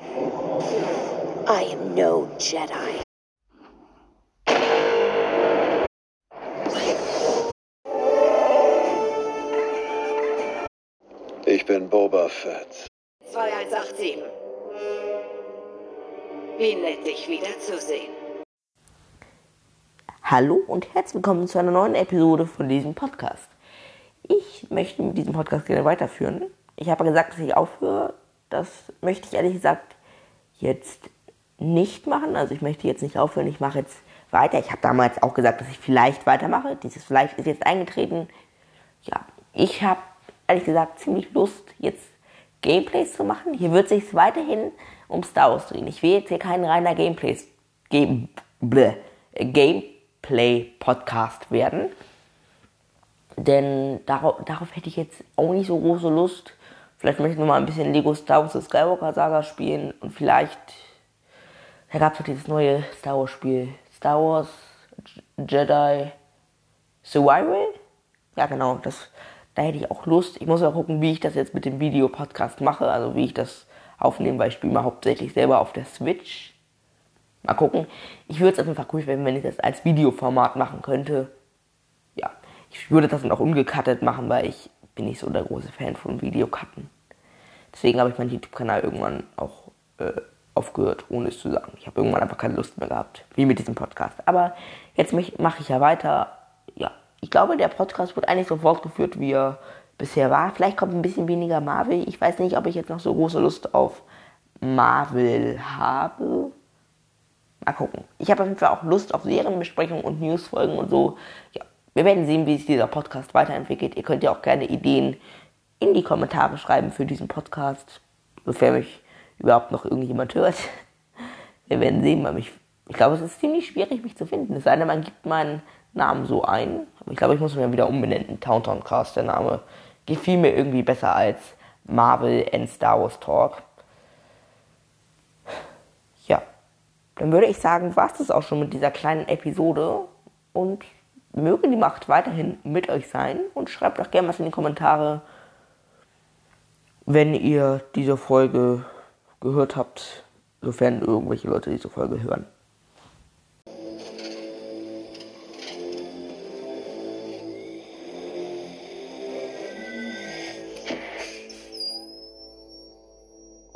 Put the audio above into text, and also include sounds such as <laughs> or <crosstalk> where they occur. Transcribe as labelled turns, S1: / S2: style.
S1: I am no Jedi.
S2: Ich bin Boba Fett.
S1: 2187. Wie nett, dich wiederzusehen.
S3: Hallo und herzlich willkommen zu einer neuen Episode von diesem Podcast. Ich möchte mit diesem Podcast gerne weiterführen. Ich habe gesagt, dass ich aufhöre. Das möchte ich ehrlich gesagt jetzt nicht machen. Also ich möchte jetzt nicht aufhören, ich mache jetzt weiter. Ich habe damals auch gesagt, dass ich vielleicht weitermache. Dieses vielleicht ist jetzt eingetreten. Ja, ich habe ehrlich gesagt ziemlich Lust, jetzt Gameplays zu machen. Hier wird sich weiterhin um Star Wars drehen. Ich will jetzt hier kein reiner Gameplays, Game, bleh, Gameplay-Podcast werden. Denn darauf, darauf hätte ich jetzt auch nicht so große Lust. Vielleicht möchte ich noch mal ein bisschen Lego Star Wars Skywalker Saga spielen und vielleicht da gab es dieses neue Star Wars Spiel Star Wars Jedi Survival. Ja genau, das da hätte ich auch Lust. Ich muss mal gucken, wie ich das jetzt mit dem Videopodcast mache, also wie ich das aufnehme, weil ich spiele mal hauptsächlich selber auf der Switch. Mal gucken. Ich würde es auf jeden Fall cool finden, wenn ich das als Videoformat machen könnte. Ja, ich würde das dann auch ungecuttet machen, weil ich bin nicht so der große Fan von Videocutten. Deswegen habe ich meinen YouTube-Kanal irgendwann auch äh, aufgehört, ohne es zu sagen. Ich habe irgendwann einfach keine Lust mehr gehabt, wie mit diesem Podcast. Aber jetzt mache ich ja weiter. Ja, ich glaube, der Podcast wird eigentlich so fortgeführt, wie er bisher war. Vielleicht kommt ein bisschen weniger Marvel. Ich weiß nicht, ob ich jetzt noch so große Lust auf Marvel habe. Mal gucken. Ich habe auf jeden Fall auch Lust auf Serienbesprechungen und Newsfolgen und so. Ja, wir werden sehen, wie sich dieser Podcast weiterentwickelt. Ihr könnt ja auch gerne Ideen in die Kommentare schreiben für diesen Podcast, sofern mich überhaupt noch irgendjemand hört. <laughs> Wir werden sehen, weil mich, ich glaube, es ist ziemlich schwierig, mich zu finden. Es sei denn, man gibt meinen Namen so ein. Aber ich glaube, ich muss mich wieder umbenennen. Towntown Cast, der Name, gefiel mir irgendwie besser als Marvel and Star Wars Talk. Ja, dann würde ich sagen, war es das auch schon mit dieser kleinen Episode. Und möge die Macht weiterhin mit euch sein. Und schreibt auch gerne was in die Kommentare, wenn ihr diese Folge gehört habt, sofern irgendwelche Leute diese Folge hören.